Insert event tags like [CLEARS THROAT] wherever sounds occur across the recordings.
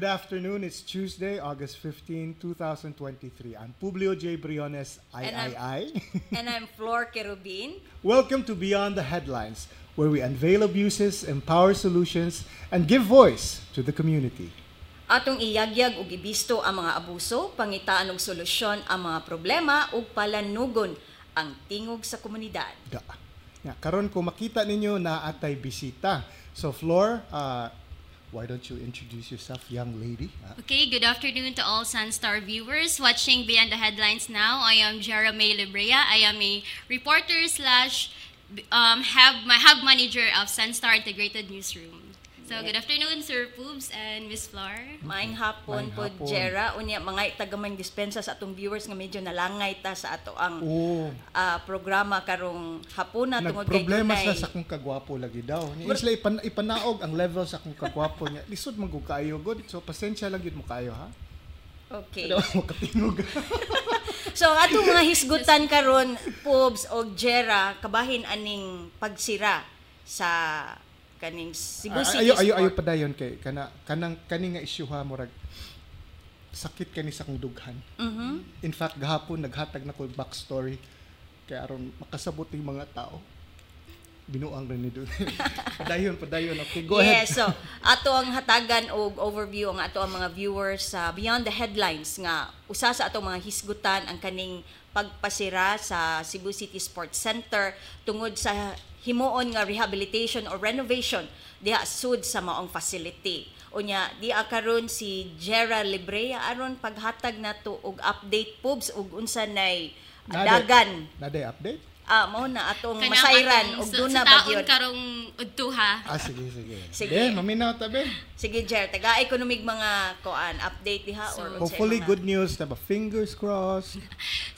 Good afternoon. It's Tuesday, August 15, 2023. I'm Publio J. Briones, And I'm- III. And I'm Flor Kerubin. Welcome to Beyond the Headlines, where we unveil abuses, empower solutions, and give voice to the community. Atong iyagyag ug ibisto ang mga abuso, pangitaan og solusyon ang mga problema ug palanugon ang tingog sa komunidad. Da. Yeah, karon kung makita ninyo na atay bisita. So Flor, uh, why don't you introduce yourself, young lady? Ah, Okay, good afternoon to all Sunstar viewers watching Beyond the Headlines now. I am Jeremy Librea. I am a reporter slash um, hub, my hub manager of Sunstar Integrated Newsroom. So, good afternoon, Sir Poobs and Miss Flor. Maayong hapon Maayong po, hapon. Jera. Unya, mga tagamang dispensa sa atong viewers nga medyo nalangay ta sa ato ang Oh, ah, programa karong hapuna tungod kay nagproblema dunay- siya sa akong kagwapo lagi daw. Ni isla ipan, ipanaog ang level sa akong kagwapo niya. Lisod man gud good. So pasensya lang gid mo kayo ha. Okay. Ano mo katinog. So atong mga hisgutan karon Pobs o Jera kabahin aning pagsira sa kaning Cebu Ah, City ayo ayo ayo Sport. padayon kay kana kanang kani nga issue ha murag sakit kani sa akong dughan. Mhm. In fact, gahapon naghatag na ko yung backstory kaya aron makasabot yung mga tao. Binuang rin ni doon. padayon, [LAUGHS] [LAUGHS] padayon. Okay, go ahead. Yes, so ato ang hatagan og overview ang ato ang mga viewers sa Beyond the Headlines nga usa sa atong mga hisgutan ang kaning pagpasira sa Cebu City Sports Center tungod sa himuon nga rehabilitation or renovation diha sud sa maong facility. Unya, di karon si Jera Librea aron paghatag nato og update pubs ug unsa nay Nade- dagan. Naday update? Ah, mao na atong Kanang masayran atong og sa- duna sa ba yun? karong udtuha. Ah, sige, sige. Sige. Be, maminaw tabi. Sige, Jer, taga-economic mga koan, update diha or unsay Hopefully, mga- good news. Diba? Fingers crossed. [LAUGHS]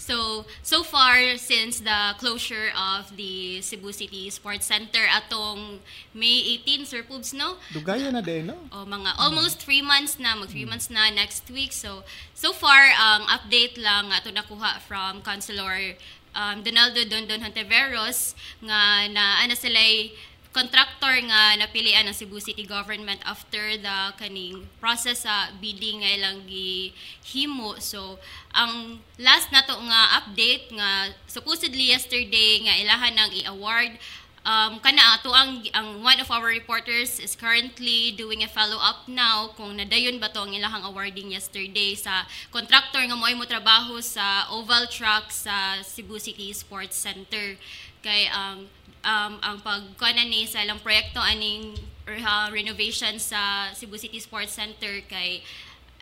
So, so far, since the closure of the Cebu City Sports Center atong May 18, Sir Poobs, no? Dugayan na din, no? O mga almost three months na, mag three months na next week. So, so far, ang update lang ato nakuha from Councilor um, Donaldo Dondon Hontiveros nga na ana sila'y contractor nga napilian ng Cebu City Government after the kaning process sa bidding nga ilang gihimo. So, ang last nato nga update nga supposedly yesterday nga ilahan ng i-award Um, kana ato ang, ang one of our reporters is currently doing a follow-up now kung nadayon ba to ang ilahang awarding yesterday sa contractor nga moay mo trabaho sa oval track sa Cebu City Sports Center. Kay ang um, ang pagkuana ni sa ilang proyekto aning uh, renovation sa Cebu City Sports Center kay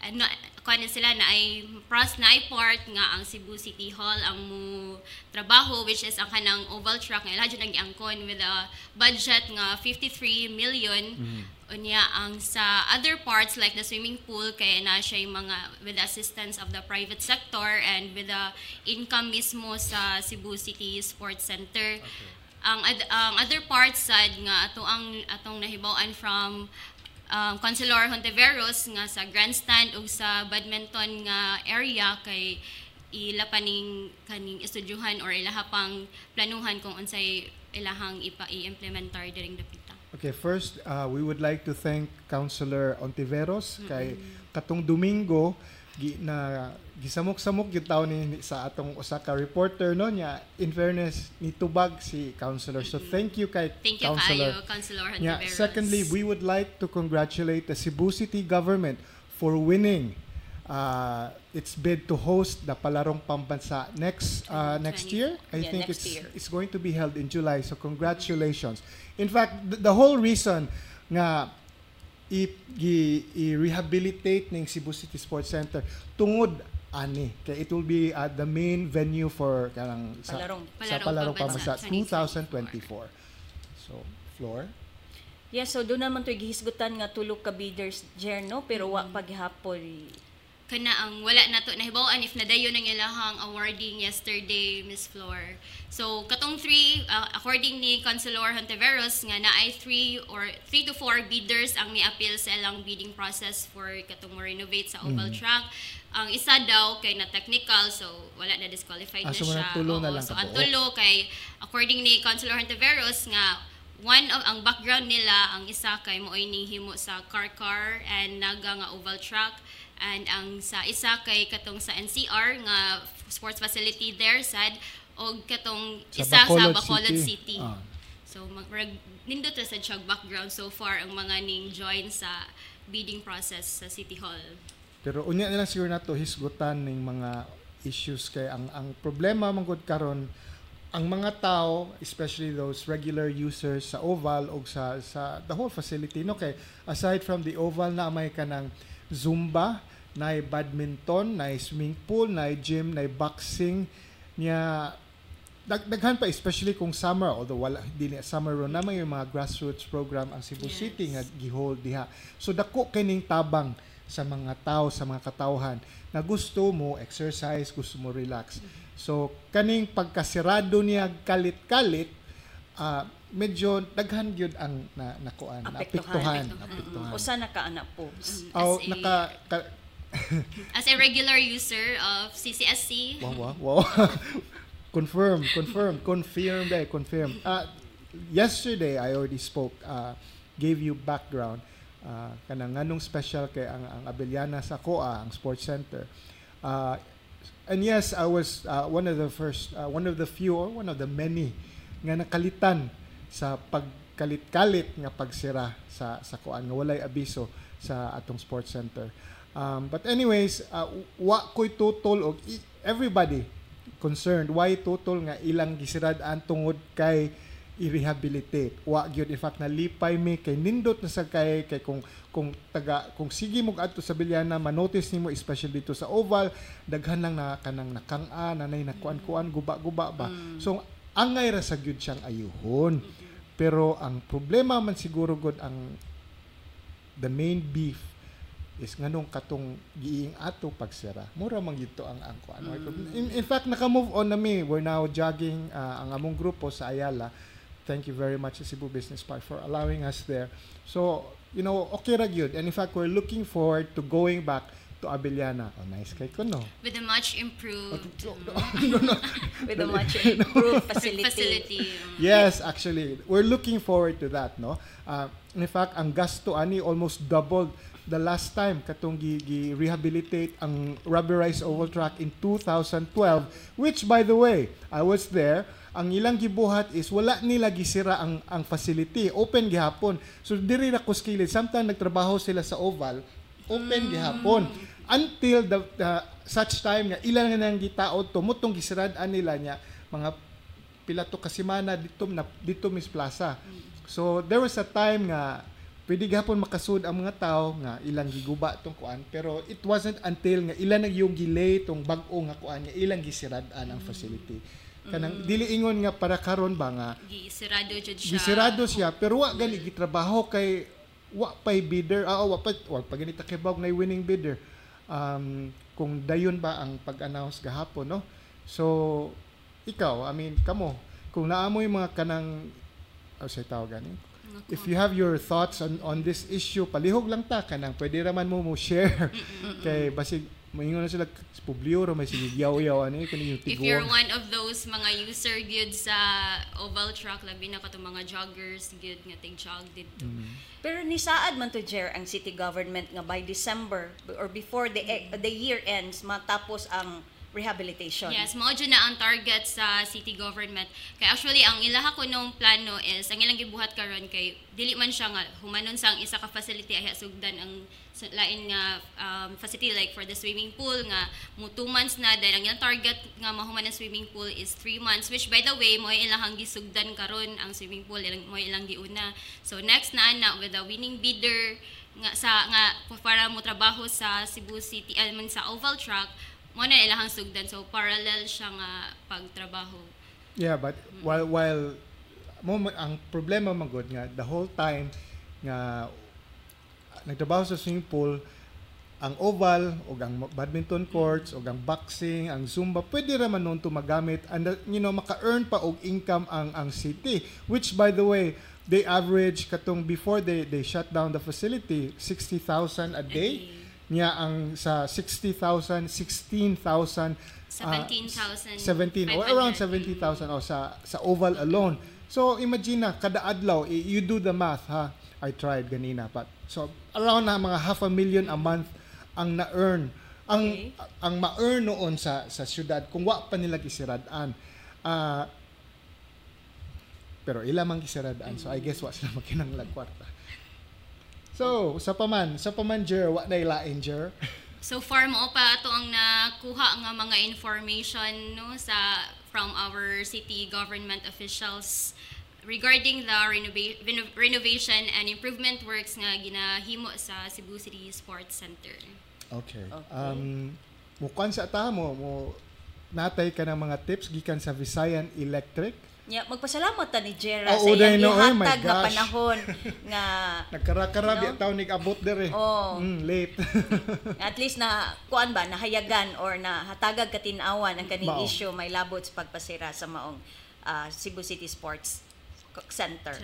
ano kuan sila na ay pros na ay part nga ang Cebu City Hall ang mo trabaho which is ang kanang oval track nga iladyo nang giangkon with a budget nga 53 million. Unya ang sa other parts like the swimming pool kay na siya yung mga with the assistance of the private sector and with the income mismo sa Cebu City Sports Center. Ang ad- ang other parts sad nga ato ang atong nahibawan from um, Councilor Hontiveros nga sa grandstand ug sa badminton nga area kay ila pa ning kaning estudyuhan or ilaha pang planuhan kung unsay ilahang ipa i-implementar during dapita. Okay, first, uh, we would like to thank Councilor Ontiveros kay katong Domingo gi na gisamok-samok gyud taw ni sa atong usa ka reporter no nya in fairness ni tubag si councilor so thank you kay Thank you councilor kaayo, Councilor Yeah, Hontiveros. secondly, we would like to congratulate the Cebu City government for winning uh, its bid to host the Palarong Pambansa next uh, next year. I Yeah, think it's year. it's going to be held in July. So congratulations. In fact, the, the whole reason nga i-rehabilitate ng Cebu City Sports Center tungod ani kay it will be uh, the main venue for kanang sa, Palarong. sa Palarong Palarong Pambansa Pambansa 2024. So, floor. Yes, so doon naman to gihisgutan nga tulog ka bidders Jer no pero wa paghapon kana ang wala nato nahibawan if nadayon ang ilahang awarding yesterday Miss Flor. So katong three uh, according ni Councilor Hontiveros nga na ay three or three to four bidders ang ni-appeal sa ilang bidding process for katong mo renovate sa oval track. Ang isa daw kay na technical so wala na disqualified Ah, na so siya. tulo na lang so ang tulo kay according ni Councilor Hontiveros nga one of ang background nila ang isa kay mo'y ning himo sa car car and naga nga oval track and ang sa isa kay katong sa NCR nga sports facility there sad og katong Sa isa Bacolod sa Bacolod City. City. Ah. So mag rag, nindot sa siyang background so far ang mga ning join sa bidding process sa City Hall. Pero unya na lang siguro nato hisgutan ning mga issues kay ang ang problema man gud karon ang mga tao, especially those regular users sa oval o sa sa the whole facility no kay aside from the oval na may kanang zumba, na badminton, na swimming pool, na gym, na boxing niya dag daghan pa especially kung summer although wala dili summer ron naman yung mga grassroots program ang Cebu Yes. City nga gihold diha so dako kining tabang sa mga tao sa mga katawhan na gusto mo exercise gusto mo relax so kaning pagkasirado niya kalit-kalit ah, medyo daghan gyud ang na, nakuan Apektuhan. naapektuhan naapektuhan. Usa na ka anak po. Oh, naka ka- [LAUGHS] As a regular user of CCSC, Wow, wow, wow. [LAUGHS] confirm, confirm, confirm eh, confirm. Uh, yesterday, I already spoke, uh, gave you background. Uh, kanang nganong special kay ang, ang Abeliana sa COA, ang sports center. Uh, and yes, I was uh, one of the first, uh, one of the few, or one of the many nga nakalitan sa pagkalit-kalit nga pagsira sa sa kuan nga walay abiso sa atong sports center. Um, but anyways, uh, wa ko'y tutol og everybody concerned why tutol nga ilang gisirad-an tungod kay i-rehabilitate. Wa gyud in fact nalipay mi kay nindot na sa kay kay kung kung taga kung sige mo adto sa Bilyana manotice nimo especially dito sa Oval daghan lang na kanang nakang-a nanay nakuan-kuan guba-guba ba. So angay ra sa gyud siyang ayuhon. Pero ang problema man siguro gud ang the main beef is nganong katong giing ato pagsira. Mura man gito ang ang kuan. In, in fact naka-move on na mi. We're now jogging uh, ang among grupo sa Ayala. Thank you very much Cebu Business Park for allowing us there. So, you know, okay ra gyud. And in fact, we're looking forward to going back to Abeliana. Oh, nice kay ko no. with a much improved [LAUGHS] [LAUGHS] With a much [LAUGHS] improved facility. facility. Yes, actually, we're looking forward to that, no? Uh, in fact, ang gasto ani almost doubled the last time katong gi, gi rehabilitate ang rubberized oval track in 2012 which by the way I was there. Ang ilang gibuhat is wala nila gisira ang ang facility. Open gihapon. So diri ra ko skilled sometimes nagtrabaho sila sa oval open gihapon. Until the, the such time nga ilang nang gitaod to mutong gisirad-an nila niya mga pila to kasimana dito na dito Miss Plaza. So there was a time nga pwede gapon makasud ang mga tao nga ilang giguba tong kuan pero it wasn't until nga ilan nag yung gilay tong bag-o nga kuan nga ilang gisirad-an ang facility. Kanang dili ingon nga para karon ba nga Gisirado jud siya. gisirado siya pero wa gani gitrabaho kay wa pay bidder ah wa pa wa pa ganita kay bawg na winning bidder um kung dayon ba ang pag-announce gahapon no so ikaw i mean kamo kung naamoy mga kanang oh, say tawag if you have your thoughts on on this issue palihog lang ta kanang pwede raman mo mo share. [LAUGHS] Kay basig moingon na sila publio ra may sige yaw-yaw ani kani yung If you're one of those mga user gyud sa oval track labi na katong mga joggers gyud nga tig jog dito. Pero ni saad man to Jer ang city government nga by December or before the e- the year ends matapos ang rehabilitation. Yes, mao na ang target sa city government. Kay actually ang ilaha ko nung plano is ang ilang gibuhat karon kay dili man siya nga humanon sa ang isa ka facility ay sugdan ang lain nga um, facility like for the swimming pool nga mo two months na dahil ang ilang target nga mahuman ang swimming pool is three months which by the way mo ilahang gisugdan karon ang swimming pool ilang mo ilang giuna. So next na ana with the winning bidder nga sa nga para mo trabaho sa Cebu City I mean, sa oval track mo na ilahang sugdan so parallel siya nga pagtrabaho. Yeah, but while while mo ang problema man gud nga the whole time nga nagtrabaho sa swimming pool ang oval o ang badminton courts o ang boxing ang zumba pwede ra man to magamit and you know maka-earn pa og income ang ang city. Which by the way they average katong before they they shut down the facility 60,000 a day niya ang sa 60,000 16,000 ah, 17,000 17 or around 70,000 o sa sa oval alone. So imagine na kada adlaw i- you do the math ha. I tried ganina but so around na mga half a million a month ang na-earn ang Okay. ang ma-earn noon sa sa syudad kung wa pa nila gisiradaan. Ah pero ila man gisiradaan. So I guess wa sila [LAUGHS] makinanglag kwarta. So, sa paman, sa paman Jer, wa na ilain Jer. So far mo pa ato ang nakuha nga mga information no sa from our city government officials regarding the renova- reno- renovation and improvement works nga ginahimo sa Cebu City Sports Center. Okay. Okay. Um, mukuan sa ta mo, mo natay ka ng mga tips gikan sa Visayan Electric. Ya, magpasalamat ta ni Jera Oo, sa iyang no, oh gihatag nga gosh. panahon [LAUGHS] nga Nagkara-kara No? no? taon nig abot dere. Oo. Mm, late. [LAUGHS] at least na kuan ba nahayagan or na hatagag katinawan ang kaning Mao. issue may labot sa pagpasira sa maong ah, Cebu City Sports Center.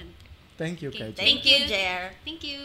Thank you, Jer. Thank you, you. Jer. Thank you.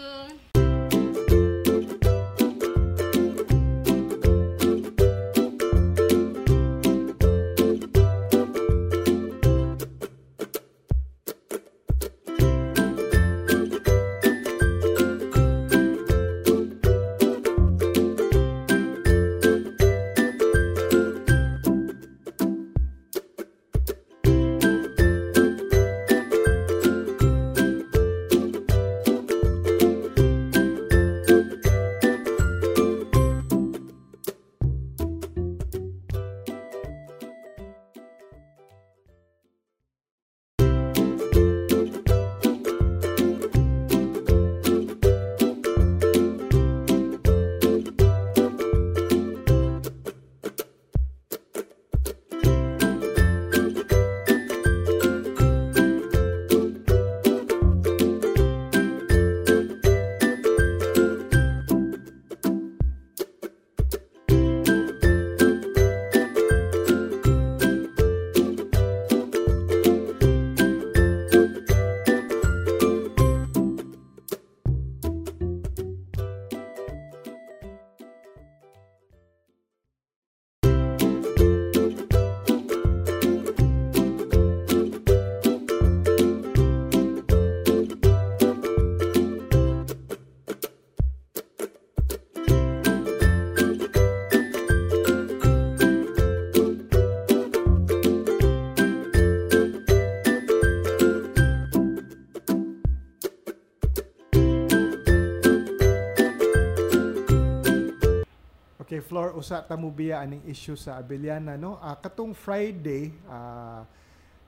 Flor, usa ta mo biya aning issue sa Abiliana, no? Ah, katong Friday, ah,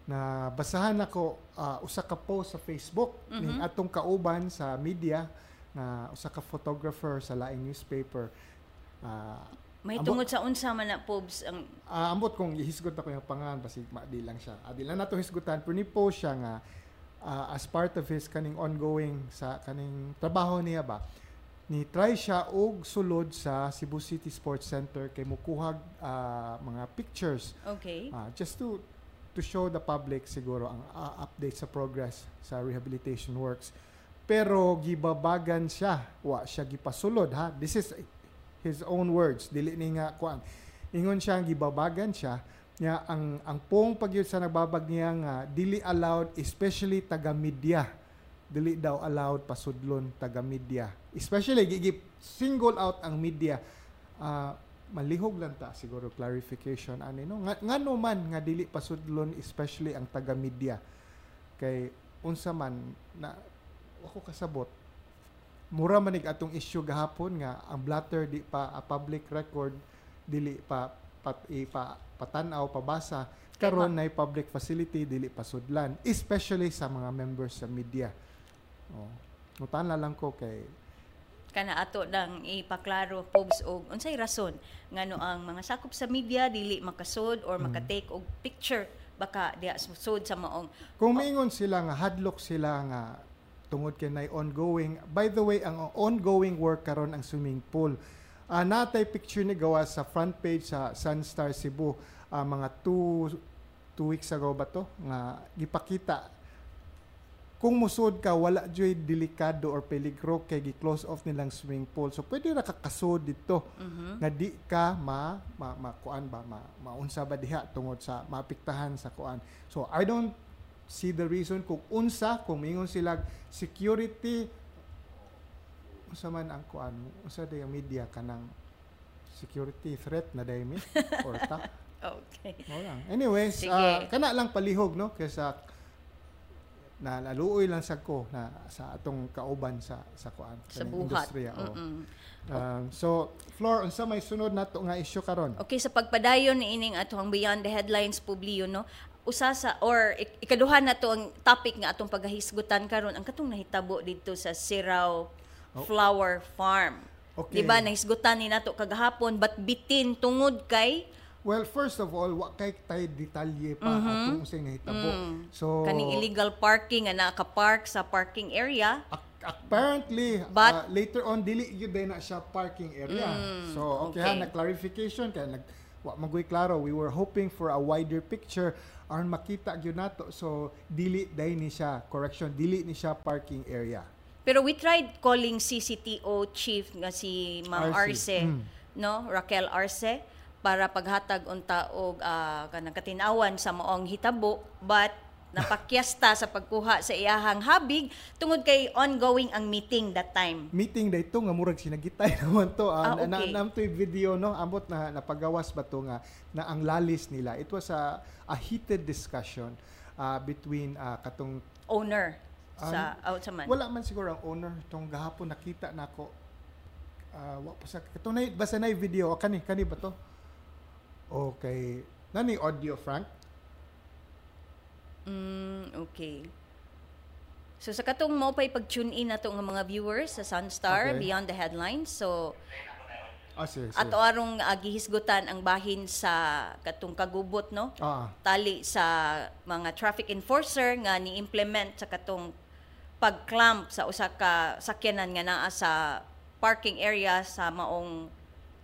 na basahan ako ah, usa ka post sa Facebook ning atong kauban sa media na usa ka photographer sa laing newspaper. Ah, May Abo- tungod sa unsa man na pobs ang Ah, ambot kong ihisgot ako yung pangalan basig di lang siya. Adi lang nato hisgutan pero ni po siya nga ah, as part of his kaning ongoing sa kaning trabaho niya ba ni try siya og sulod sa Cebu City Sports Center kay mukuhag ah, mga pictures okay. ah, just to to show the public siguro ang ah, update sa progress sa rehabilitation works. Pero gibabagan siya, wa siya gipasulod ha. This is his own words, dili ni nga kuan. Ingon siya ang gibabagan siya niya ang ang pong pagyud sa nagbabag niya nga dili allowed especially taga media dili daw allowed pasudlon taga media. Especially gigi single out ang media. Ah, malihog lang ta siguro clarification ani no? Nga, ngano man nga dili pasudlon especially ang taga media. Kay unsa man na ako kasabot mura man nig atong issue gahapon nga ang blatter di pa a public record dili pa pat, i, pa patanaw pabasa. Karon na public facility dili pasudlan especially sa mga members sa media oh Mutan lang ko kay kana ato lang ipaklaro pobs og unsay rason ngano ang mga sakop sa media dili makasud or makatake og picture baka diha susod sa maong. Kung maingon sila nga hadlok sila nga tungod kay nay ongoing by the way ang ongoing work karon ang swimming pool. Ah, natay picture ni gawa sa front page sa Sunstar Cebu Ah, mga two two weeks ago ba to nga gipakita kung musod ka wala joy delikado or peligro kay gi-close off nilang swimming pool so pwede ra ka kasud dito nga di ka ma, ma, ma kuan ba ma, maunsa ba diha tungod sa maapektahan sa kuan so i don't see the reason kung unsa kung mingon sila security unsa man ang kuan unsa day ang media kanang security threat na day mi [LAUGHS] or ta Okay. Mao lang. Anyways, Sige. ah, kana lang palihog no kaysa na naluoy lang sa ko na sa atong kauban sa sa kuan Sa buhat. industriya. Mm-mm. Um, so, Flor, unsa may sunod nato nga issue karon? Okay, sa pagpadayon ni ining atong Beyond the Headlines Publio, no? Usa sa or ik- ikaduha na to ang topic nga atong paghahisgutan karon ang katong nahitabo dito sa Sirao Flower Farm. Oh. Okay. Di ba nahisgutan ni nato kagahapon but bitin tungod kay Well, first of all, wa kay tay detalye pa atong unsay nahitabo. So, Mm-hmm. Mm. kaning illegal parking nga naka-park sa parking area. apparently uh, But- later on dili gyud na siya parking area. so, okay, ha okay. na clarification kay nag wa magoy klaro we were hoping for a wider picture aron makita gyud nato. So, dili day ni siya correction, dili ni siya parking area. Pero we tried calling CCTO chief nga si Ma'am Arce. Arce, Mm. no? Raquel Arce para paghatag unta og ah, kanang katinawan sa moong hitabo but napakyasta sa pagkuha sa iyahang habig tungod kay ongoing ang meeting that time. meeting dayto nga murag sinagitay [LAUGHS] naman to ah, Ah, na, okay. na, na, video no ambot na napagawas ba to nga na ang lalis nila it was a, a heated discussion ah, between ah, katong Owner sa out sa man. wala man siguro ang owner tong gahapon nakita nako uh, wa pa sa katong na basta na video kani kani ba to okay nani audio Frank Mm, okay. So sa katong mo pa'y pag-tune in nato nga mga viewers sa Sunstar Okay. Beyond the Headlines. So ah sige, sige. ato arong uh, gihisgutan ang bahin sa katong kagubot no. ah tali sa mga traffic enforcer nga ni-implement sa katong pag-clamp sa usa ka sakyanan nga naa sa parking area sa maong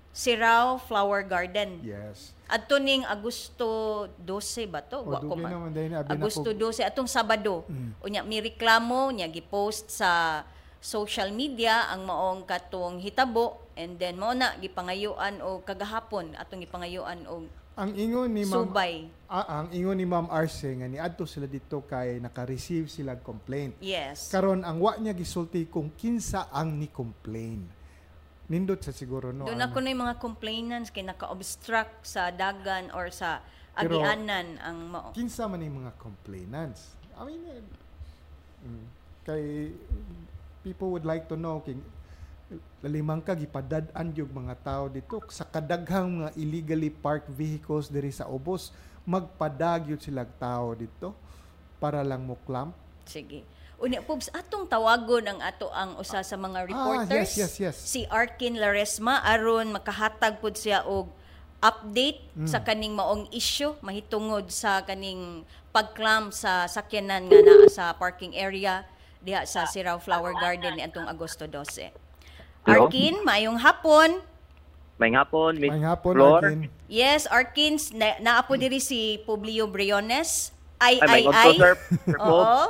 Sirao Flower Garden. yes Adto ning Agosto 12 ba to? O, Wa ko man. Agosto ko- 12 atong Sabado. Mm. Unya mi reklamo nya gipost sa social media ang maong katong hitabo and then mo na gipangayuan og kagahapon atong gipangayuan og ang ingon ni Ma'am subay. Ah, ang ingon ni Ma'am Arce nga niadto sila dito kay naka-receive sila complaint. Yes. Karon ang wa niya gisulti kung kinsa ang ni complain. Nindot sa siguro no. Doon ang- ako na yung mga complainants kay naka-obstruct sa dagan or sa Pero- agianan ang mao. kinsa man yung mga complainants. I mean, eh, mm, kay people would like to know kay lalimang ka gipadad-an yung mga tao dito sa kadaghang mga illegally parked vehicles diri sa ubos magpadag yun sila tao dito para lang mo clamp. Sige. Unya Pubs, atong tawagon ang ato ang usa sa mga reporters. Ah, yes, yes, yes. Si Arkin Laresma aron makahatag pud siya og update Mm. sa kaning maong issue mahitungod sa kaning pagklam sa sakyanan nga naa sa parking area diha sa Sirao Flower Garden ni atong Agosto 12. Hello? Arkin, mayong hapon. May hapon, Miss May hapon Flor. Arkin. Yes, Arkins, na, naapo diri si Publio Briones. Ay, Ay, ay, may ay. sir. Sir po. Oo.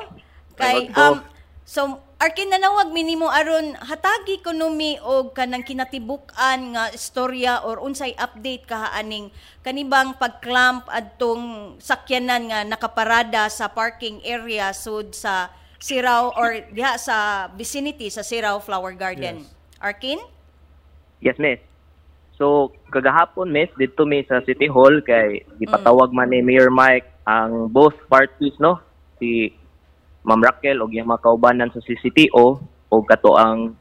Kay, um, so, Arkin nanawag minimo aron hatagi ekonomi o kanang kinatibuk-an nga istorya or unsay update kahaaning kanibang pagclamp adtong sakyanan nga nakaparada sa parking area sud sa Sirao or diha sa vicinity sa Sirao Flower Garden. Yes. Arkin? Yes, Miss. So, kagahapon, Miss, dito mi sa City Hall kay gipatawag man ni Mayor Mike ang both parties, no? Si Ma'am Raquel o yung mga kaubanan sa CCTO o kato ang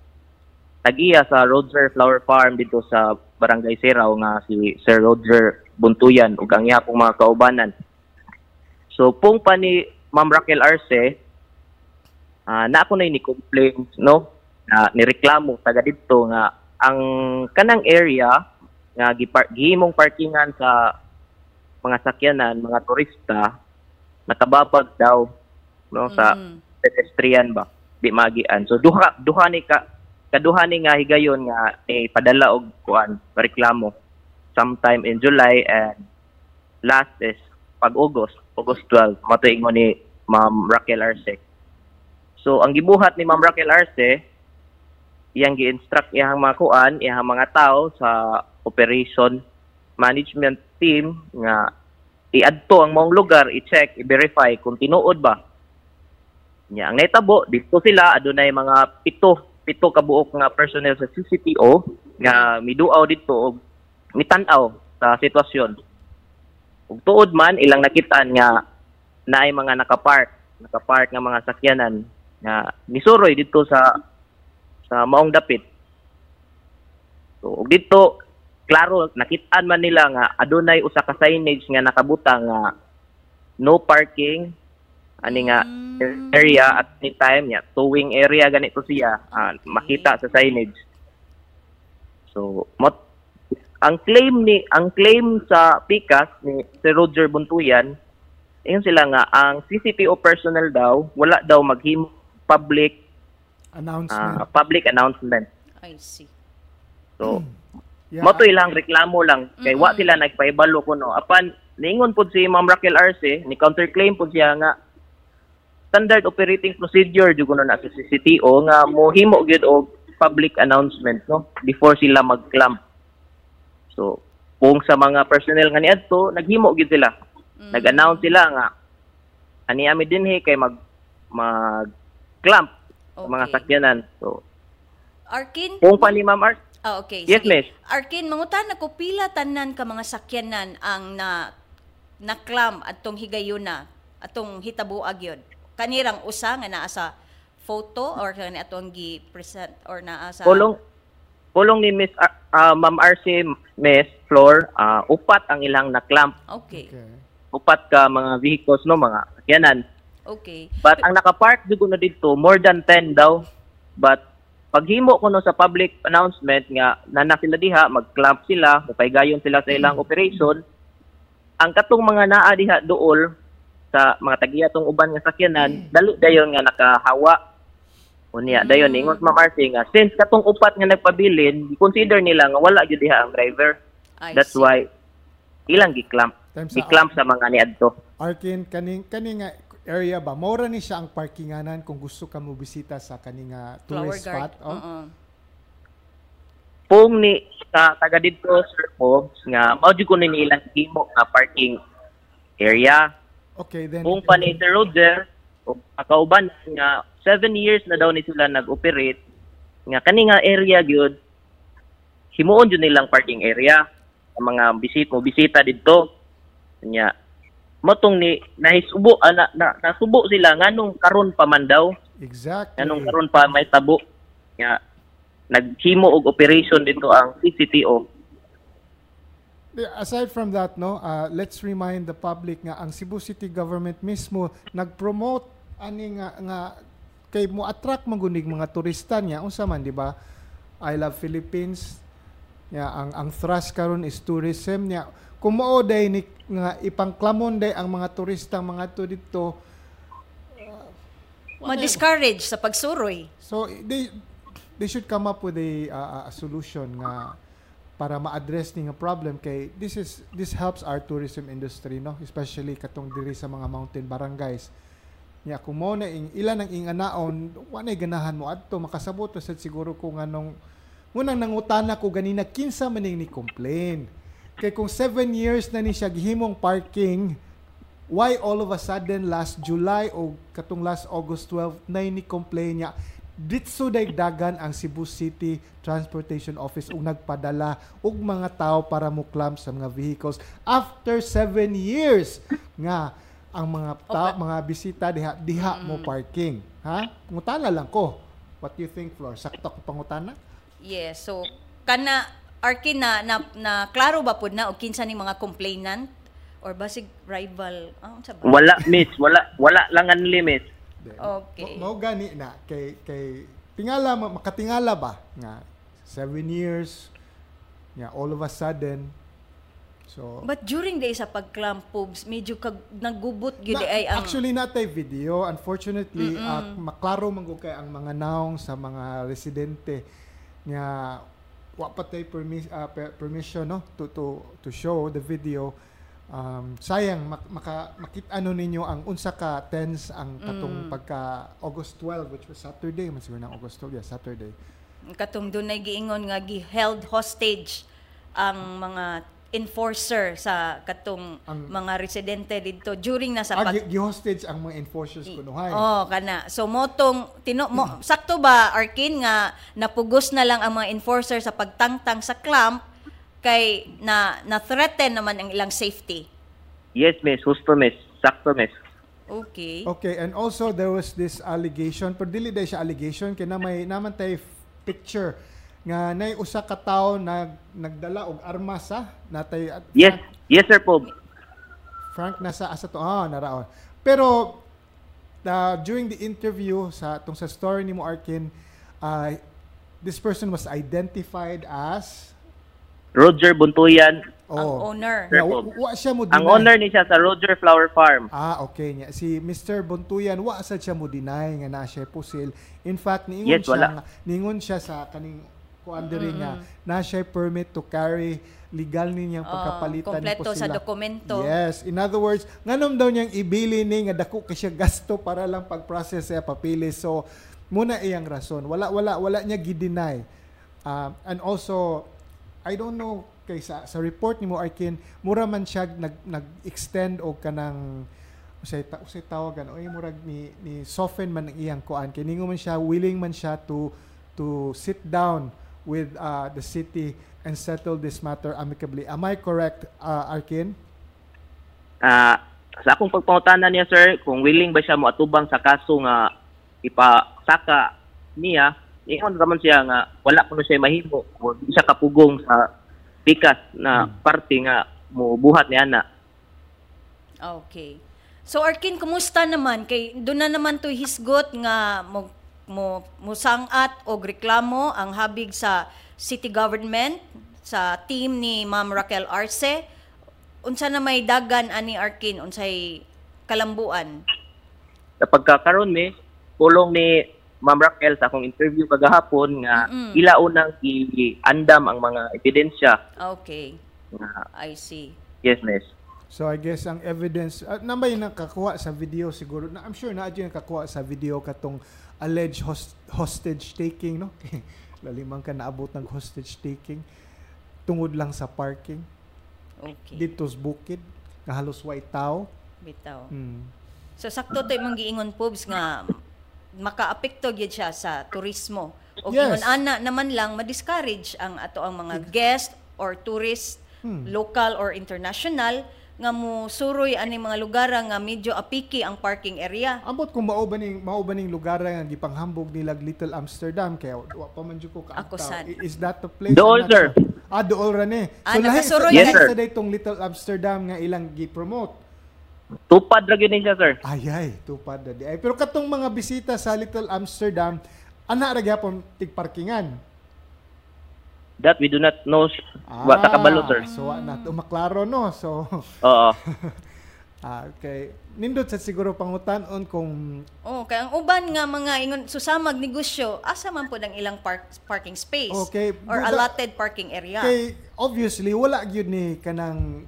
tagiya sa Roger Flower Farm dito sa Barangay Serao nga si Sir Roger Buntuyan ug ang iyang mga kaubanan. So, pung pa ni Ma'am Raquel Arce, ah na ako na ni complaint no na nireklamo taga dito nga ang kanang area nga gihimong parkingan sa mga sakyanan mga turista nakababag daw no sa Mm. pedestrian ba di magian so duha duha ni ka kaduha ni nga higayon nga eh, padala og kuan reklamo sometime in July and last is pag August August 12 matuingon ni Ma'am Raquel Arce So ang gibuhat ni Ma'am Raquel Arce, iyang gi-instruct iyang mga kuan, iyang mga tao sa operation management team nga i-adto ang mong lugar, i-check, i-verify kung tinuod ba. Nya ang naitabo dito sila adunay mga pito pito ka buok nga personnel sa CCTO nga miduaw dito og mitan-aw sa sitwasyon. Ug tuod man ilang nakitaan nga naay mga nakapark, nakapark nga mga sakyanan nga misuroy dito sa sa maong dapit. So ug dito klaro nakitaan man nila nga adunay usa ka signage nga nakabutang nga no parking ani nga area at any time ya towing area ganito siya ah, makita sa signage. So mot ang claim ni ang claim sa PICAS ni si Roger Buntuyan ayun sila nga ang CCTO personnel daw wala daw maghimo public Announcement. ah, public announcement. I see. so Yeah. mo ilang reklamo lang. Kay wa sila nagpaibalo kuno. Apan niingon pud si Ma'am Raquel Arce ni counterclaim pud siya nga standard operating procedure kuno na sa CCTO nga mohimo gyud og public announcement no before sila mag-clamp so kung sa mga personnel nga niadto naghimo gyud sila nag-announce sila nga ani ami dinhi kay mag mag clamp sa mga Okay. sakyanan so Arkin? kung pa ni Ma'am Arce Ah, okay. Yes, miss. Arkin, mangutan na ko pila tanan ka mga sakyanan ang na naklam atong higayuna atong hitabuag yun. Kanirang usa nga naa sa photo or kani atong gi present or naa sa Pulong pulong ni Miss Ar- ah, Ma'am RC Miss Floor, ah, upat ang ilang na-clamp. Okay. Okay. Upat ka mga vehicles no mga sakyanan. Okay. But ang naka-park dito na dito more than 10 daw. But paghimo ko no sa public announcement nga nana sila diha mag-clamp sila, mapaygayon sila sa ilang operation. Ang katong mga naa diha duol sa mga tagiya tong uban nga sakyanan, dali dayon nga nakahawa Unya, dayon ingon sa Ma'am RC nga since katong upat nga nagpabilin, consider nila nga wala gyud diha ang driver. I That's see. why ilang gi-clamp. Times sa- mga niadto. Arkin, kaning kaning area ba mora ni siya ang parkinganan kung gusto ka mo bisita sa kaning Flower tourist guard. spot. Oh. Kung ni sa taga dito Sir Pogs nga mao ko ni ilang himo nga parking area. Okay, then Kung pa ni Sir. Roger o kakauban nga 7 years na daw ni sila nag-operate. Nga kani nga area gyud himuon jud nilang parking area. Ang mga bisit mo bisita didto. Nya motong ni nahisubo ana na, nasubo sila nganong karon pa man daw. Exactly. nganong karon pa may tabo. Nga naghimo og operation dito ang CCTO Aside from that, no, uh, let's remind the public nga ang Cebu City government mismo nag-promote ani nga nga kay mo attract magunig mga turista niya unsa man di ba? I love Philippines. Ya ang ang thrust karon is tourism niya. Kung mao day ni nga ipangklamon day ang mga turista mga to dito. Ma-discourage sa pagsuroy. So they they should come up with a, uh, a solution nga para ma-address ni nga problem kay this is this helps our tourism industry no? Especially katong diri sa mga mountain barangays. Nya kung mo na ing ilan ang inganaon wanay ganahan mo adto makasabot sad siguro kung anong munang nangutana ko ganina kinsa man ning ni complain. Kay kung 7 years na ni siya gihimong parking why all of a sudden last July o katong last August 12 na ni complain niya ditso dagan ang Cebu City Transportation Office ug nagpadala og mga tao para mo clamp sa mga vehicles. After 7 years nga ang mga tao, mga bisita diha diha mo parking. Ha? Ngutana lang ko. What do you think Flor? Sakto ko pangutana Yes. So kana Arkin na na, na klaro ba pud na og kinsa ni mga complainant? Or basig rival? Unsa ba? wala miss. Wala wala lang ang limit Okay. Mao gani na kay kay tingala ma- makatingala ba? Nga 7 years nga all of a sudden so. But during day sa pagclamp pubs, medyo kag naggubot gyud Na- ay ang actually natay video. Unfortunately ah, maklaro man kay ang mga naong sa mga residente nga wa pa tay permis, per- permission no to to to show the video um, sayang mak, maka makit ano ninyo ang unsa ka tense ang katong pagka August 12 which was Saturday man siguro na August 12 yeah Saturday katong dunay giingon nga gi held hostage ang mga enforcer sa katong Ang- mga residente didto during na sa Ah, pag gi- gi-hostage ang mga enforcers kunuhay. Oh, kana. So motong tino mo [CLEARS THROAT] sakto ba Arkin nga napugos na lang ang mga enforcer sa pagtangtang sa clamp kay na na threaten naman ang ilang safety. Yes, miss. Husto, miss. Sakto, miss. Okay. Okay, and also there was this allegation, pero dili dahil siya allegation, kaya na may naman tayo picture nga nay usa ka tawo nag nagdala og armas ha natay at Yes. Yes, sir po. Frank nasa asa to ah naraon. Pero uh, during the interview sa tong sa story ni mo Arkin, uh, this person was identified as Roger Buntuyan. Ang oh, owner. yeah, wa, wa siya mo Ang owner ni siya sa Roger Flower Farm. Ah, okay niya. Si Mr. Buntuyan, wa sad siya mo deny nga na siya pusil. In fact, niingon Yes, siya wala. nga, niingon siya sa kaning kuan diri nga na siya permit to carry legal ninyang Oh, pagkapalitan ni kompleto sa dokumento. Yes, in other words, nganom daw niyang ibili ni nga dako kay siya gasto para lang pag-process sa papilis. So muna iyang rason. Wala wala wala niya gi-deny. Um, and also I don't know kay sa, sa report ni mo Arkin, mura man siya nag nag-extend og kanang usay ta, usay tawagan oy murag ni ni soften man ang iyang kuan kay ningo man siya willing man siya to to sit down with uh, the city and settle this matter amicably. Am I correct, uh, Arkin? Ah, sa akong pagpangutanan niya, sir, kung willing ba siya mo atubang sa kaso nga ipasaka niya, ingon naman siya nga wala kuno siya mahimo di siya kapugong sa pikas na parte nga mo buhat niya na. Okay. So Arkin, kumusta naman kay doon na naman to hisgot nga mo mo musangat og reklamo ang habig sa city government sa team ni Ma'am Raquel Arce. Unsa na may dagan ani Arkin unsay kalambuan? Sa pagkakaroon mi, pulong ni Ma'am Raquel sa akong interview kagahapon nga Mm-mm. ila unang i-andam ang mga ebidensya Okay. nga I see. yes miss. So I guess ang evidence, uh, na may nakakuha sa video siguro, na, I'm sure na yung nakakuha sa video katong alleged host, hostage taking, no? [LAUGHS] Lalimang ka naabot ng hostage taking tungod lang sa parking Okay. dito sa bukid nga halos white tao. Bitaw. Hmm. So sakto to imong giingon pubs nga makaapekto gyud siya sa turismo. O Yes. ana naman lang ma-discourage ang ato ang mga guest or tourist Hmm. local or international nga mo suroy ani mga lugar nga medyo apiki ang parking area. Ambot kung mao ba ning mao ba ning lugar nga gipanghambog nila Little Amsterdam kaya wa pa man jud ko Ako kaagtaw. sad. I- Is that the place? Dool, sir. Ah, dool ra ni. Ah, So lahi nakasuroy Yes, sa itong Little Amsterdam nga ilang gi-promote. Tupad ra gyud ni siya sir. Ay, ay, tupad na di. Ay, pero katong mga bisita sa Little Amsterdam, ana ra gyapon tigparkingan. That we do not know. Wa ta kabalo sir. So, wa na to maklaro no. So, [LAUGHS] Oo. ah, okay. Nindot sa siguro pangutanon kung Oh, kay ang uban nga mga ingon susamag negosyo, asa man pud ang ilang park, parking space Okay, or buga- allotted parking area. kay obviously wala gyud ni kanang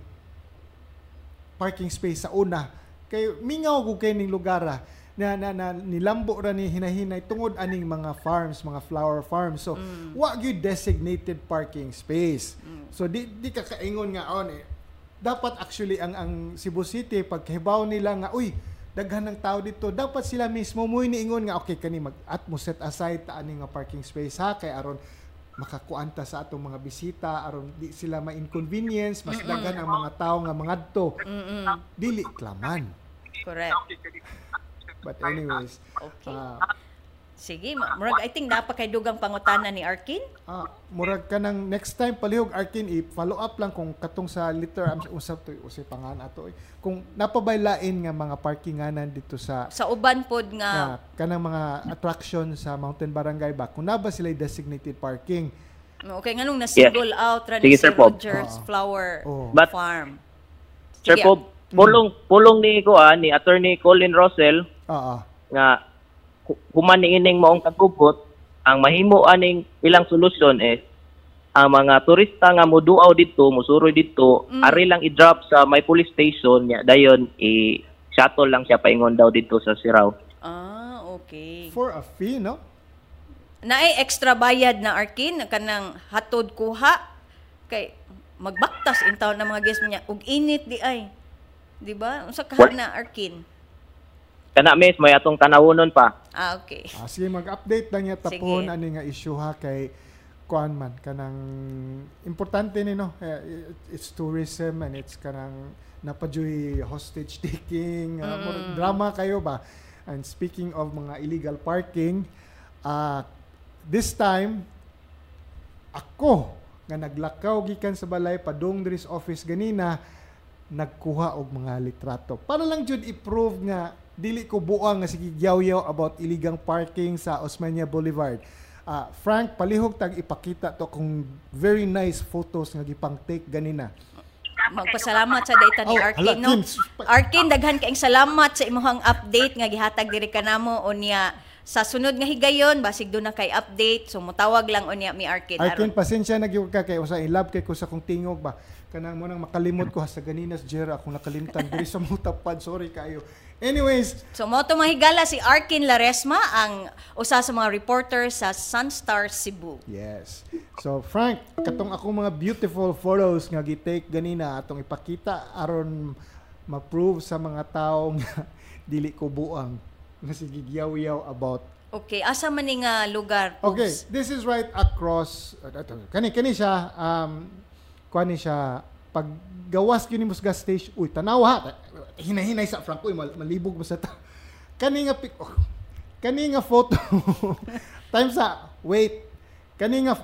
parking space sa una. Kay mingaw ko kay ning lugar ah, na, na, na nilambo ra ni hinahinay tungod aning mga farms, mga flower farms. So, wa gyud designated parking space. So di di ka kaingon nga on eh. Dapat actually ang ang Cebu City pagkahibaw nila nga uy daghan ng tao dito dapat sila mismo mo niingon nga okay kani mag at mo set aside ta ani nga parking space ha kay aron makakuanta sa atong mga bisita aron di sila ma-inconvenience mas daghan ang mga tao nga mangadto Mm-mm. dili klaman Correct. but anyways Okay. ah, Sige, ma- murag I think kay dugang pangutana ni Arkin. ah, murag ka ng next time palihog Arkin i-follow up lang kung katong sa liter am usap to usay pangan ato eh. kung napabaylain nga mga parkinganan dito sa Sa uban pod nga nga kanang mga attraction sa Mountain Barangay ba kung na ba sila designated parking Okay, nganong na-single out ra Sige, ni si Sir. Rogers Oo. Flower Oo. But- Farm. Sir Sige. Pob, pulong pulong ni ko ah, ni Attorney Colin Russell oo nga hu- human ni ining maong kagubot ang mahimo aning ilang solusyon is ang mga turista nga moduaw dito, musuroy dito, ari lang i-drop sa may police station nya dayon i shuttle lang siya paingon daw dito sa Siraw. Ah, okay. for a fee no Naay extra bayad na Arkin kanang hatod kuha kay magbaktas in town ng mga guest niya ug init di ay. Di ba? Unsa ka What? na Arkin? Kana miss, may atong tanawunon pa. Ah, okay. Ah, sige, mag-update lang niya tapon Sige. ani nga issue ha kay kuan man kanang importante ni no it's tourism and it's kanang napajoy hostage taking uh, murag drama kayo ba and speaking of mga illegal parking uh, this time ako nga naglakaw gikan sa balay padung diri office ganina nagkuha og mga litrato para lang jud i-prove nga dili ko buang nga sige yaw about illegal parking sa Osmania Boulevard. Ah, Frank palihog tag ipakita to kung very nice photos nga gipang take ganina. Magpasalamat sa data ni Oh, Arkin, no? Arkin, daghan kaing salamat sa imuhang update nga gihatag diri kanamo unya sa sunod nga higayon basig do na kay update. So mutawag lang unya mi Arkin. Arkin pasensya na gyud ka kay usa in love kay ko sa kong tingog ba? Kanang mo nang makalimot ko sa ganinas Jer ako nakalimtan diri sa mutapad sorry kayo anyways So mo to mahigala si Arkin Laresma ang usa sa mga reporter sa Sunstar Cebu. Yes. So Frank, katong ako mga beautiful photos nga gi-take ganina atong ipakita aron ma-prove sa mga tao nga [LAUGHS] dili ko buang nga sige yaw about Okay, asa man ni nga lugar? Okay, Pogs? this is right across uh, kani kani siya um kuan ni siya pag gawas gyud nimo sa gas station uy tanaw ha hinahinay sa Frank uy mal- malibog mo sa ta [LAUGHS] kani nga pic oh, kani nga photo [LAUGHS] time sa wait kani nga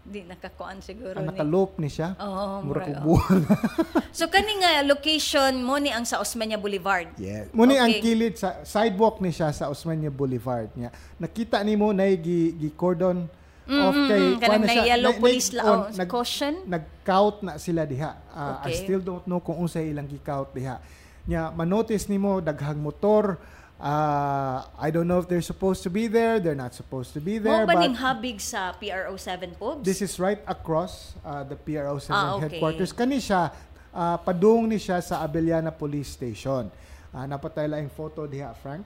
Di nakakuan siguro ang ni. nakaloop ni siya Oo, mura mura, ko buwan [LAUGHS] So kani nga location mo ni ang sa Osmeña Boulevard. Yes. Muni ang Okay. kilid sa sidewalk ni siya sa Osmania Boulevard niya. Nakita nimo na gi, gi cordon off kay Mm, kanang na siya, na yellow na- na- police la on, oh, caution. Nag-count na sila diha. I Okay. still don't know kung unsay ilang gi-count diha. Nya manotice nimo daghang motor ah, I don't know if they're supposed to be there, they're not supposed to be there, Mo ba ning habig sa PRO 7 Pogs? This is right across uh, the PRO 7 Ah, okay. headquarters. Kani siya, uh, padung ni siya sa Abellana Police Station. Uh, napatay lang yung photo diha, Frank.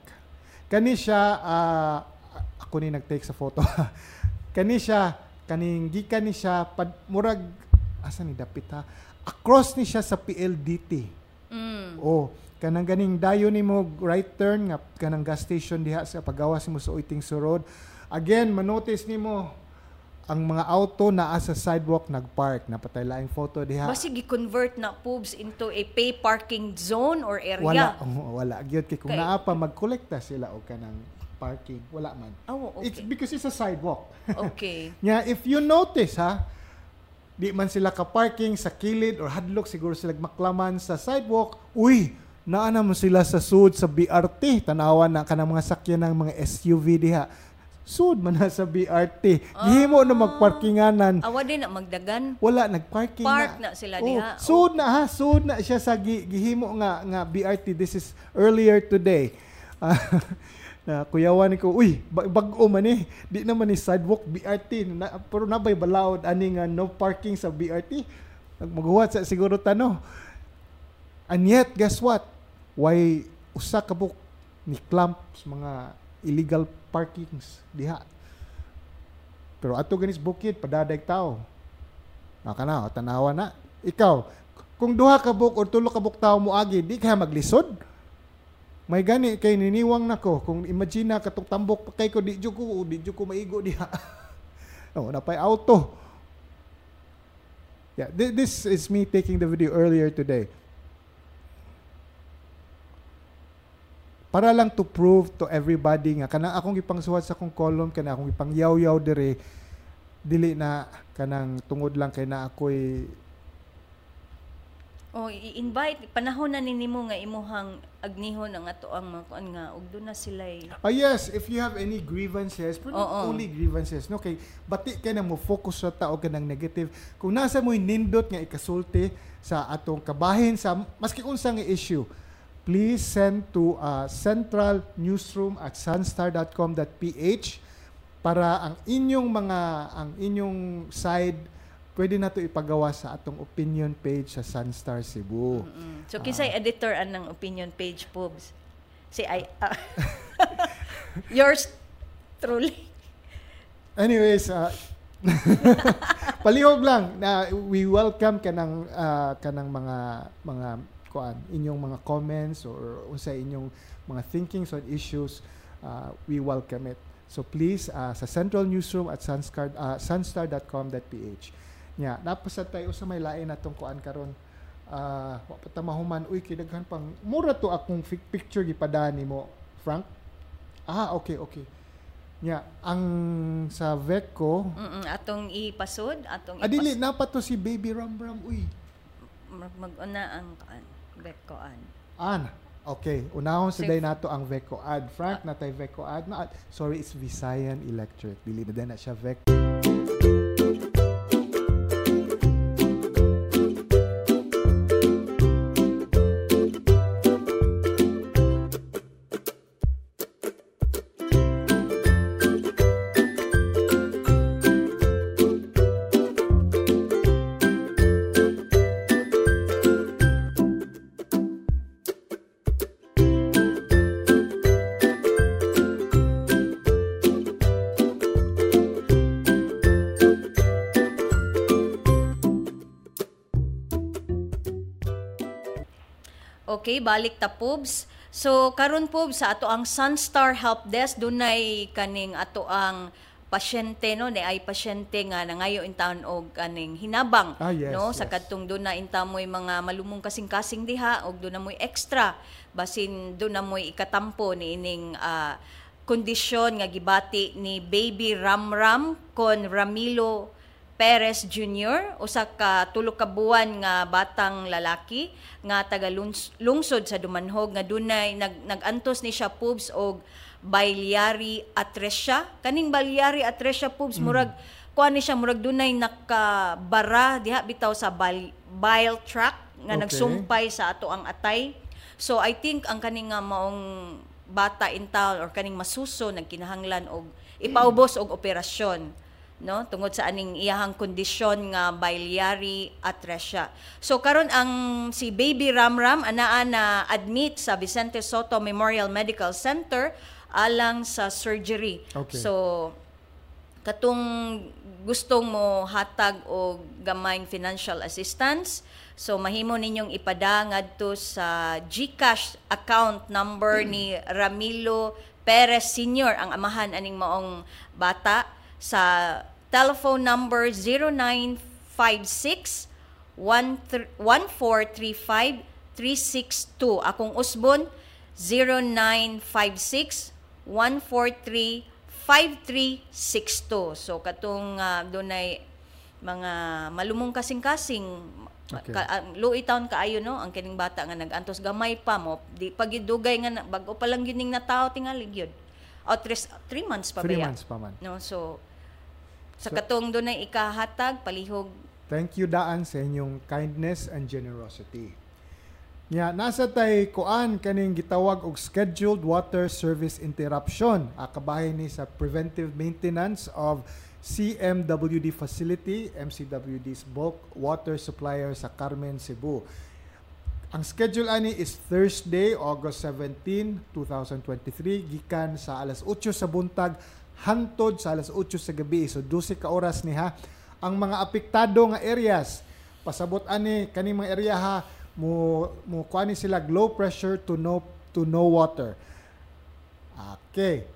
Kani siya, uh, ako ni nag-take sa photo. [LAUGHS] kani siya, kaning gikan ni siya, pad, murag, asa ni dapit ha? Across ni siya sa PLDT. Mm. Oh, kanang ganing dayo nimo right turn nga kanang gas station diha sa pagawas nimo sa Uiting Road. Again, manotice nimo ang mga auto naa sa sidewalk nagpark. Napatay laing photo diha. Basig i-convert na Pogs into a pay parking zone or area. Wala, oh, wala gyud kay kung Okay. naa pa magkolekta sila og kanang parking, wala man. Oh, It's okay. because it's a sidewalk. [LAUGHS] okay. Nya if you notice ha, di man sila ka-parking sa kilid or hadlok siguro sila maklaman sa sidewalk. Uy, naa na mo sila sa sud sa BRT. Tanawan na kanang mga sakyan ng mga SUV diha. Sud man na sa BRT. Gihimo na magparkinganan. Awa din na magdagan. Wala nagparking Park na. na sila Oh, diha. Sud na ha, sud na siya sa gi- gihimo nga nga BRT. This is earlier today. Ah, [LAUGHS] na kuyawan ko, uy, ba- bag-o man eh. Di naman ni sidewalk BRT. Na, pero nabay balaod ani nga no parking sa BRT. Maghuwat sa siguro tano. And yet, guess what? Why usa ka buk ni clamps mga illegal parkings diha. Pero ato ganis bukid padadag tao. Naka na, tanawa na. Ikaw, kung duha ka buk or tulo ka buk tao mo agi, di kaya maglisod. May gani kay niniwang nako kung imagine na katong tambok pa kay ko di jud ko di jud ko maigo diha. [LAUGHS] oh, napay auto. Yeah, thi- this is me taking the video earlier today. Para lang to prove to everybody nga kanang akong ipangsuwat sa akong column kana akong ipangyaw-yaw dire dili na kanang tungod lang kay na ako'y O i-invite panahon na ninimo nga imuhang agnihon ang ato ang mga kuan nga ug doon na sila Ah yes, if you have any grievances, but not Oo. only grievances, no kay bati ka na mo focus sa tao ka ng negative. Kung nasa mo'y nindot nga ikasulti sa atong kabahin sa maski unsa nga issue, please send to uh, central newsroom at sunstar.com.ph para ang inyong mga ang inyong side pwede na to ipagawa sa atong opinion page sa Sunstar Cebu. Mm. So kinsay editor anang opinion page Pogs? Si I ah. [LAUGHS] Yours truly. Anyways, uh, [LAUGHS] Palihog lang na we welcome kanang ah, kanang mga mga kuan inyong mga comments or unsa inyong mga thinkings on issues uh, we welcome it. So please uh, sa Central Newsroom at sunstar uh, sunstar.com.ph. Nya, napasad tayo sa may lain atong kuan karon. Ah, wa pa ta mahuman uy kidaghan pang mura to akong fi- picture gipadaan nimo, Frank. Ah, okay, okay. Nya, ang sa VECO, Mm-mm, atong ipasod, atong adili ipas- napat to si Baby Ram Ram uy. mag mag-una ang kaan, bekoan. An. Okay, unahon sa day nato ang VECO ad. Frank na tay VECO ad na sorry it's Visayan Electric. Dili na din na siya VECO. Okay, balik ta pubs. So karon pub sa ato ang Sunstar Help Desk dunay kaning ato ang pasyente no ni ay pasyente nga nangayo in town og kaning hinabang Ah, yes, no sa yes. kadtong do na inta mo'y mga malumong kasing-kasing diha og do na mo'y extra basin do na mo'y ikatampo ni ining ah, kondisyon nga gibati ni Baby Ramram kon Ramilo Perez Jr. usa ka tulo ka buwan nga batang lalaki nga taga lungsod sa Dumanhog nga dunay nag nagantos ni siya pubs og biliary atresia kaning biliary atresia pubs murag kuan ni siya murag dunay nakabara diha bitaw sa bile, bile tract nga Okay. nagsumpay sa ato ang atay so i think ang kaning nga maong bata in town or kaning masuso nagkinahanglan og ipaubos og operasyon no tungod sa aning iyahang kondisyon nga biliary atresia. So karon ang si Baby Ramram anaa na admit sa Vicente Soto Memorial Medical Center alang sa surgery. Okay. So katong gustong mo hatag og gamayng financial assistance so mahimo ninyong ipada ngadto sa GCash account number ni Ramilo Perez Sr. ang amahan aning maong bata sa telephone number 0956 1435 362 akong usbon 0956 143 5362. So katong uh, dunay mga malumong kasing-kasing Okay. ka, ang luoy taon kaayo no ang kining bata nga nagantos gamay pa mo di pagidugay nga bag-o pa lang gining na tao tingali gyud. O tres, three months pa Three ba ya? months pa man. No, so sa So- katong dunay ikahatag palihog Thank you daan sa inyong kindness and generosity. Nya nasa tay kuan kaning gitawag og scheduled water service interruption. Akabahin ni sa preventive maintenance of CMWD facility, MCWD's bulk water supplier sa Carmen, Cebu. Ang schedule ani is Thursday, August 17, 2023 gikan sa alas 8 sa buntag hantod sa alas 8 sa gabi. So 12 ka oras ni ha. Ang mga apektado nga areas pasabot ani kani mga area ha mo mo kuani sila low pressure to no to no water. Okay.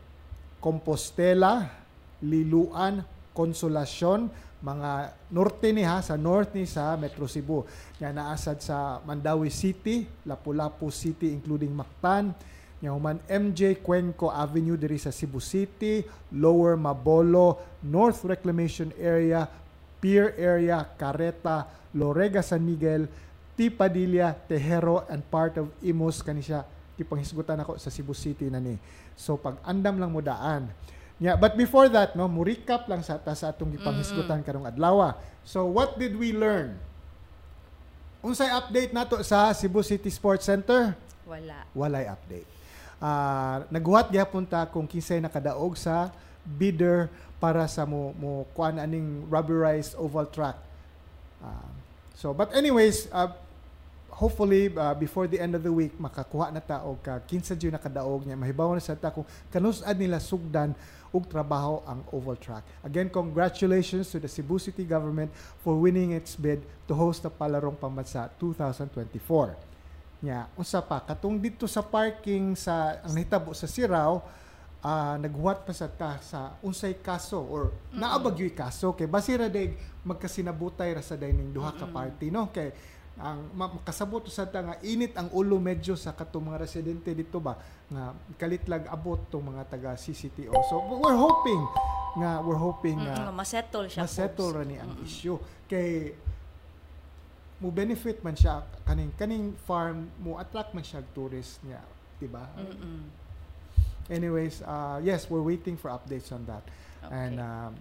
Compostela, Liluan, Consolacion, mga norte ni ha, sa north ni sa Metro Cebu. Nga naasad sa Mandawi City, Lapu-Lapu City including Mactan, nga human MJ Cuenco Avenue diri sa Cebu City, Lower Mabolo, North Reclamation Area, Pier Area, Careta, Lorega San Miguel, Tipadilla, Tejero, and part of Imus kanisya ipanghisgutan ako sa Cebu City na ni. So pag andam lang mo daan. Yeah, but before that, no, mo recap lang sa ta sa atong ipanghisgutan karong adlaw. So what did we learn? Unsay update nato sa Cebu City Sports Center? wala. Walay update. Ah, naghuhat gyapon ta kung kinsay nakadaog sa bidder para sa mo mo kuan aning rubberized oval track. Ah, so but anyways, uh, hopefully uh, before the end of the week makakuha na ta og ka kinsa jud nakadaog niya mahibaw na sa ta kung kanus-ad nila sugdan og trabaho ang oval track. Again, congratulations to the Cebu City government for winning its bid to host the Palarong Pambansa 2024. Nya, unsa pa katong dito sa parking sa ang nahitabo sa Sirao, ah naghuwat pa sa ta sa unsay kaso or naabagyoy kaso. Kay basira dag magkasinabutay ra sa dining duha ka party no? Kay ang ma- makasabot sa ta nga init ang ulo medyo sa katong mga residente dito ba nga kalitlag abot tong mga taga CCTO so we're hoping nga we're hoping nga Mm, masettle siya. masettle ra ni ang issue. Kay mo benefit man siya kaning kaning farm mo attract man siya tourist niya diba Mm-mm. anyways uh yes we're waiting for updates on that and Okay. um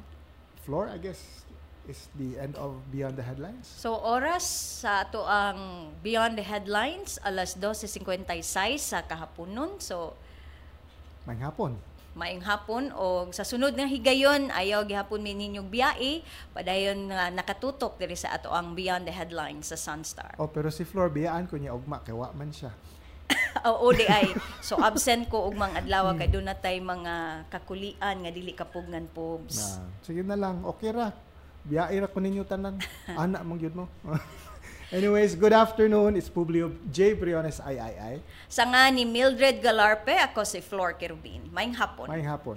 floor i guess is the end of beyond the headlines So oras sa ato ang Beyond the Headlines alas 12:56 sa kahaponon. So may hapon maing hapon. O sa sunod nga higayon ayaw gihapon mi ninyong biyae padayon nga nakatutok diri sa ato ang Beyond the Headlines sa Sunstar. oh pero si floor biyaan ko niya ugma kay wa man siya. [LAUGHS] O ODI. So [LAUGHS] absent ko og mga adlaw kay doon natay mga kakulian nga dili kapugngan pobs. na sige na lang. Okay ra. Biyae ra ko ninyo tanan. [LAUGHS] Ana mong gyud mo anyways good afternoon it's Publio J Briones III Sa nga ni Mildred Galarpe ako si Flor Kerubin. Maing hapon. may hapon